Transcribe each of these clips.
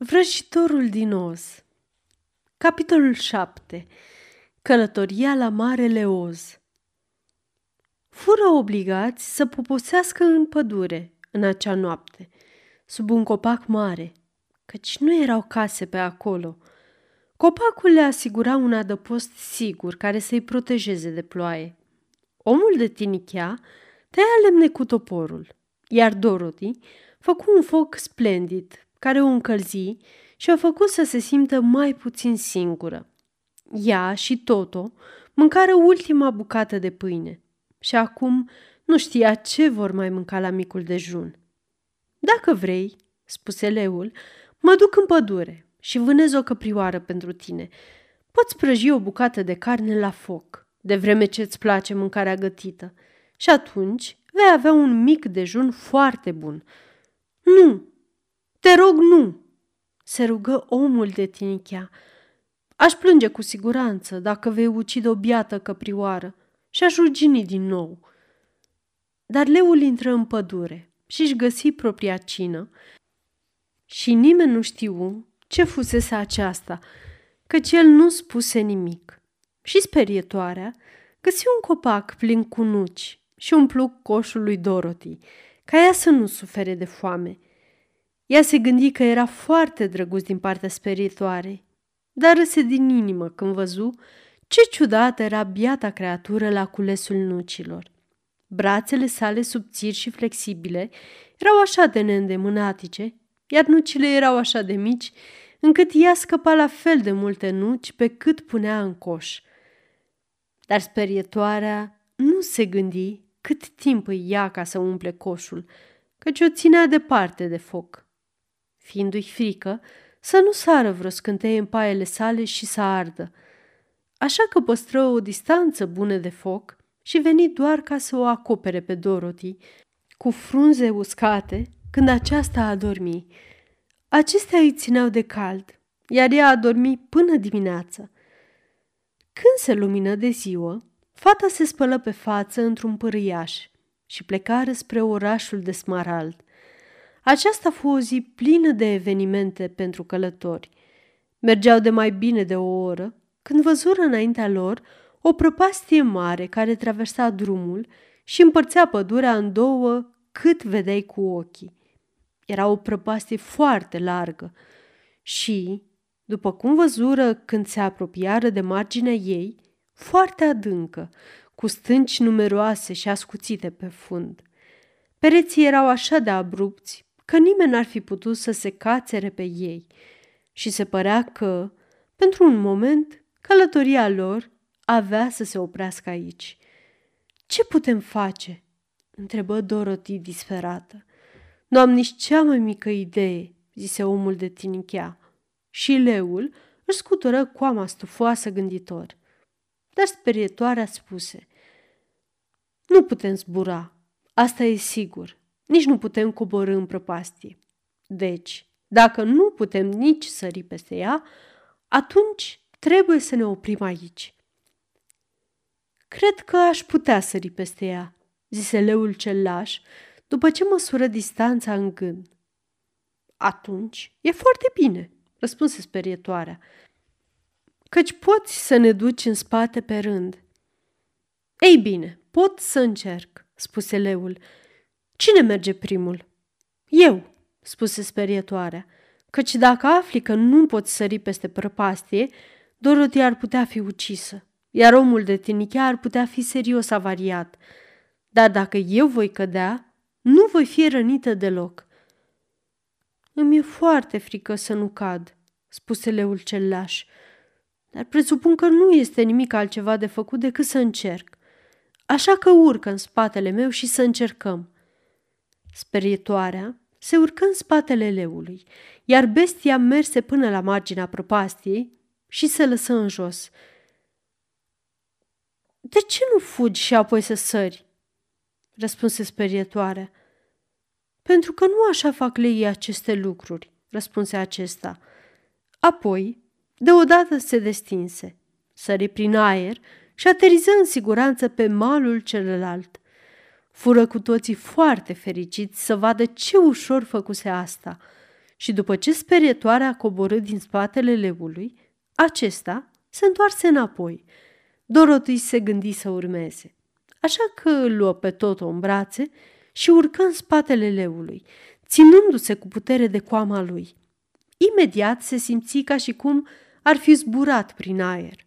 Vrăjitorul din Oz Capitolul 7 Călătoria la Marele Oz Fură obligați să poposească în pădure în acea noapte, sub un copac mare, căci nu erau case pe acolo. Copacul le asigura un adăpost sigur care să-i protejeze de ploaie. Omul de tinichea tăia lemne cu toporul, iar Dorothy făcu un foc splendid care o încălzi și o făcut să se simtă mai puțin singură. Ea și Toto mâncară ultima bucată de pâine și acum nu știa ce vor mai mânca la micul dejun. Dacă vrei, spuse leul, mă duc în pădure și vânez o căprioară pentru tine. Poți prăji o bucată de carne la foc, de vreme ce îți place mâncarea gătită. Și atunci vei avea un mic dejun foarte bun. Nu, te rog, nu!" se rugă omul de tinichea. Aș plânge cu siguranță dacă vei ucide o biată căprioară și aș rugini din nou. Dar leul intră în pădure și își găsi propria cină și nimeni nu știu ce fusese aceasta, căci el nu spuse nimic. Și sperietoarea găsi un copac plin cu nuci și umplu coșul lui Dorothy, ca ea să nu sufere de foame – ea se gândi că era foarte drăguț din partea sperietoarei, dar râse din inimă când văzu ce ciudată era biata creatură la culesul nucilor. Brațele sale subțiri și flexibile erau așa de neîndemânatice, iar nucile erau așa de mici, încât ea scăpa la fel de multe nuci pe cât punea în coș. Dar sperietoarea nu se gândi cât timp îi ia ca să umple coșul, căci o ținea departe de foc fiindu-i frică să nu sară vreo scânteie în paiele sale și să ardă. Așa că păstră o distanță bună de foc și veni doar ca să o acopere pe Dorothy, cu frunze uscate, când aceasta a dormi. Acestea îi țineau de cald, iar ea a dormit până dimineață. Când se lumină de ziua, fata se spălă pe față într-un pârâiaș și plecară spre orașul de Smarald. Aceasta fu o zi plină de evenimente pentru călători. Mergeau de mai bine de o oră când văzură înaintea lor o prăpastie mare care traversa drumul și împărțea pădurea în două cât vedeai cu ochii. Era o prăpastie foarte largă și, după cum văzură când se apropiară de marginea ei, foarte adâncă, cu stânci numeroase și ascuțite pe fund. Pereții erau așa de abrupți că nimeni n-ar fi putut să se cațere pe ei și se părea că, pentru un moment, călătoria lor avea să se oprească aici. Ce putem face?" întrebă Dorothy disperată. Nu am nici cea mai mică idee," zise omul de tinichea. Și leul își scutură coama stufoasă gânditor. Dar sperietoarea spuse, Nu putem zbura, asta e sigur nici nu putem coborâ în prăpastie. Deci, dacă nu putem nici sări peste ea, atunci trebuie să ne oprim aici. Cred că aș putea sări peste ea, zise leul cel laș, după ce măsură distanța în gând. Atunci e foarte bine, răspunse sperietoarea, căci poți să ne duci în spate pe rând. Ei bine, pot să încerc, spuse leul, Cine merge primul? Eu, spuse sperietoarea, căci dacă afli că nu poți sări peste prăpastie, Dorothy ar putea fi ucisă, iar omul de tinichea ar putea fi serios avariat. Dar dacă eu voi cădea, nu voi fi rănită deloc. Îmi e foarte frică să nu cad, spuse leul cel laș, dar presupun că nu este nimic altceva de făcut decât să încerc. Așa că urcă în spatele meu și să încercăm. Sperietoarea se urcă în spatele leului, iar bestia merse până la marginea prăpastiei și se lăsă în jos. De ce nu fugi și apoi să sări?" răspunse sperietoarea. Pentru că nu așa fac leii aceste lucruri, răspunse acesta. Apoi, deodată se destinse, sări prin aer și ateriză în siguranță pe malul celălalt. Fură cu toții foarte fericiți să vadă ce ușor făcuse asta și după ce sperietoarea a coborât din spatele leului, acesta se întoarse înapoi. Dorothy se gândi să urmeze, așa că îl luă pe tot în brațe și urcă în spatele leului, ținându-se cu putere de coama lui. Imediat se simți ca și cum ar fi zburat prin aer.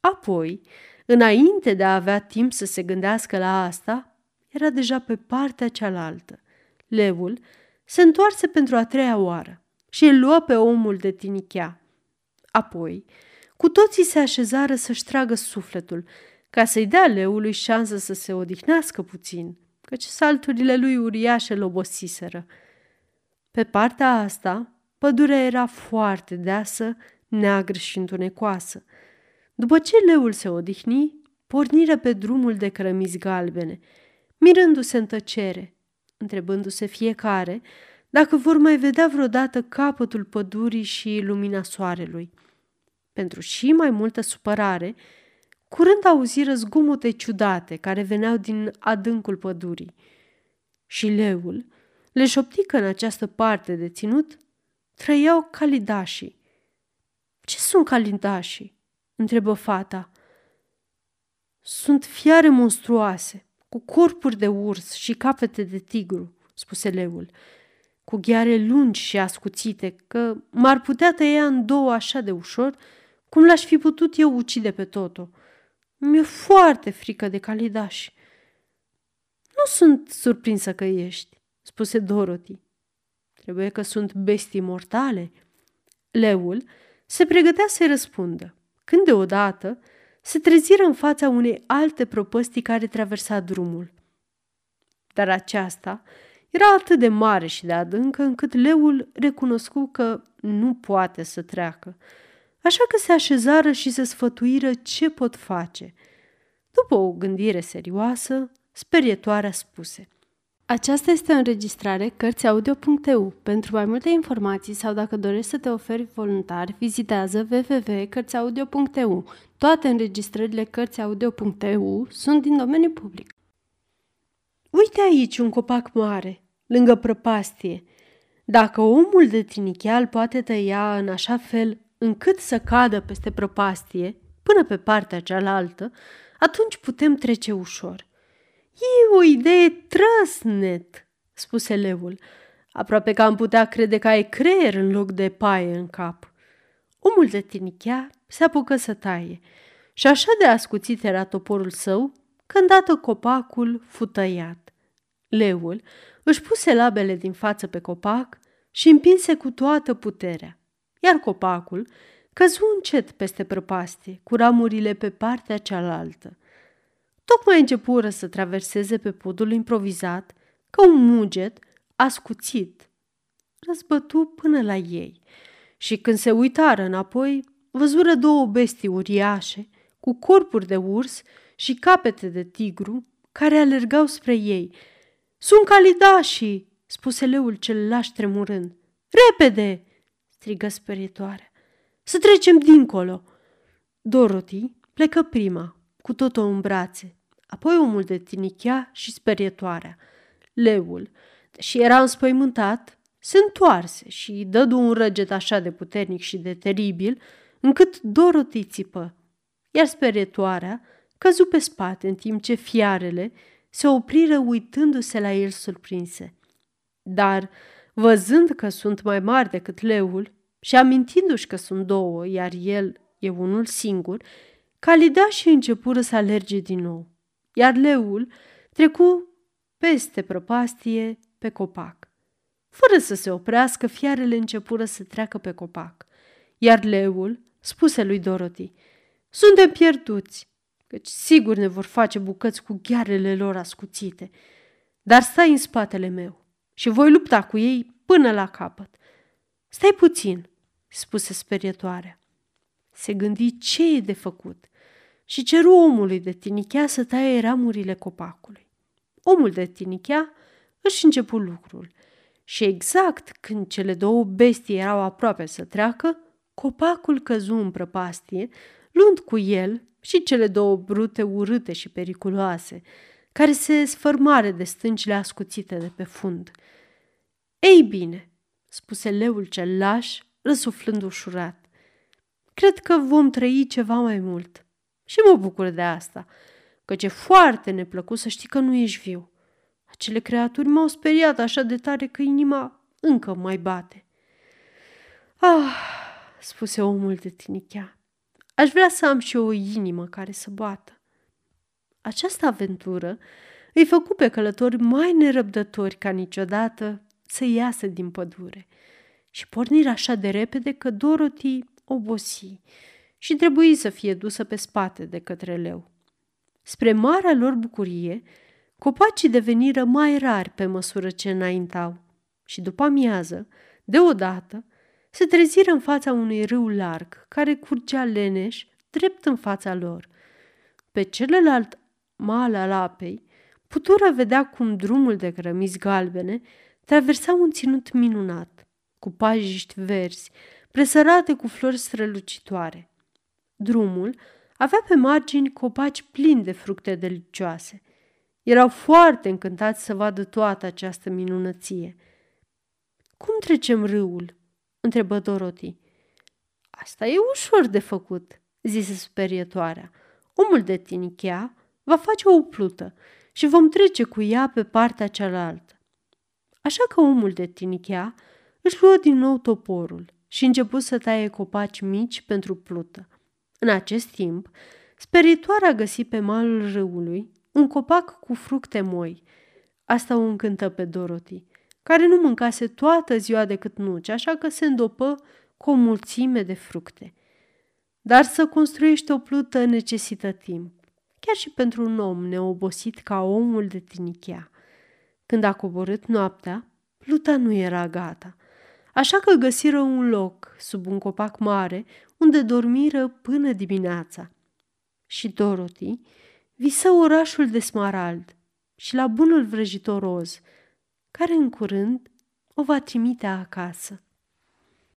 Apoi, înainte de a avea timp să se gândească la asta, era deja pe partea cealaltă. Leul se întoarse pentru a treia oară și îl luă pe omul de tinichea. Apoi, cu toții se așezară să-și tragă sufletul, ca să-i dea leului șansă să se odihnească puțin, căci salturile lui uriașe l obosiseră. Pe partea asta, pădurea era foarte deasă, neagră și întunecoasă. După ce leul se odihni, porniră pe drumul de cărămizi galbene, mirându-se în tăcere, întrebându-se fiecare dacă vor mai vedea vreodată capătul pădurii și lumina soarelui. Pentru și mai multă supărare, curând auziră zgomote ciudate care veneau din adâncul pădurii. Și leul le șopti că în această parte de ținut trăiau calidașii. Ce sunt calidașii? întrebă fata. Sunt fiare monstruoase, cu corpuri de urs și capete de tigru, spuse leul, cu gheare lungi și ascuțite, că m-ar putea tăia în două așa de ușor, cum l-aș fi putut eu ucide pe Toto. Mi-e foarte frică de calidași. Nu sunt surprinsă că ești, spuse Dorothy. Trebuie că sunt bestii mortale. Leul se pregătea să-i răspundă, când deodată se treziră în fața unei alte propăstii care traversa drumul. Dar aceasta era atât de mare și de adâncă încât leul recunoscu că nu poate să treacă, așa că se așezară și se sfătuiră ce pot face. După o gândire serioasă, sperietoarea spuse – aceasta este o înregistrare Cărțiaudio.eu. Pentru mai multe informații sau dacă dorești să te oferi voluntar, vizitează www.cărțiaudio.eu. Toate înregistrările Cărțiaudio.eu sunt din domeniu public. Uite aici un copac mare, lângă prăpastie. Dacă omul de trinicheal poate tăia în așa fel încât să cadă peste prăpastie, până pe partea cealaltă, atunci putem trece ușor. E o idee trăsnet, spuse leul, aproape că am putea crede că ai creier în loc de paie în cap. Omul de tinichea se apucă să taie și așa de ascuțit era toporul său că îndată copacul fu tăiat. Leul își puse labele din față pe copac și împinse cu toată puterea, iar copacul căzu încet peste prăpastie, cu ramurile pe partea cealaltă. Tocmai începură să traverseze pe podul improvizat că un muget ascuțit răzbătu până la ei și când se uitară înapoi, văzură două bestii uriașe cu corpuri de urs și capete de tigru care alergau spre ei. Sunt calidașii!" spuse leul cel laș tremurând. Repede!" strigă sperietoarea. Să trecem dincolo!" Dorothy plecă prima, cu totul în brațe, apoi omul de tinichea și sperietoarea. Leul, deși era înspăimântat, se întoarse și dădu un răget așa de puternic și de teribil, încât Dorothy țipă, iar sperietoarea căzu pe spate în timp ce fiarele se opriră uitându-se la el surprinse. Dar, văzând că sunt mai mari decât leul și amintindu-și că sunt două, iar el e unul singur, și începură să alerge din nou iar leul trecu peste prăpastie pe copac. Fără să se oprească, fiarele începură să treacă pe copac, iar leul spuse lui Dorothy, Suntem pierduți, căci sigur ne vor face bucăți cu ghearele lor ascuțite, dar stai în spatele meu și voi lupta cu ei până la capăt. Stai puțin, spuse sperietoarea. Se gândi ce e de făcut – și ceru omului de tinichea să taie ramurile copacului. Omul de tinichea își începu lucrul și exact când cele două bestii erau aproape să treacă, copacul căzu în prăpastie, luând cu el și cele două brute urâte și periculoase, care se sfărmare de stâncile ascuțite de pe fund. Ei bine, spuse leul cel laș, răsuflând ușurat. Cred că vom trăi ceva mai mult. Și mă bucur de asta, căci e foarte neplăcut să știi că nu ești viu. Acele creaturi m-au speriat așa de tare că inima încă mai bate. Ah, spuse omul de tinichea, aș vrea să am și o inimă care să bată. Această aventură îi făcu pe călători mai nerăbdători ca niciodată să iasă din pădure și pornirea așa de repede că Dorothy obosi și trebuie să fie dusă pe spate de către leu. Spre marea lor bucurie, copacii deveniră mai rari pe măsură ce înaintau și după amiază, deodată, se treziră în fața unui râu larg care curgea leneș drept în fața lor. Pe celălalt mal al apei, putură vedea cum drumul de grămizi galbene traversa un ținut minunat, cu pajiști verzi, presărate cu flori strălucitoare. Drumul avea pe margini copaci plini de fructe delicioase. Erau foarte încântați să vadă toată această minunăție. Cum trecem râul?" întrebă Dorothy. Asta e ușor de făcut," zise sperietoarea. Omul de tinichea va face o plută și vom trece cu ea pe partea cealaltă. Așa că omul de tinichea își luă din nou toporul și început să taie copaci mici pentru plută. În acest timp, speritoarea găsi pe malul râului un copac cu fructe moi. Asta o încântă pe Dorothy, care nu mâncase toată ziua decât nuci, așa că se îndopă cu o mulțime de fructe. Dar să construiești o plută necesită timp, chiar și pentru un om neobosit ca omul de tinichea. Când a coborât noaptea, pluta nu era gata, așa că găsiră un loc sub un copac mare unde dormiră până dimineața. Și Dorothy visă orașul de smarald și la bunul vrăjitor roz, care în curând o va trimite acasă.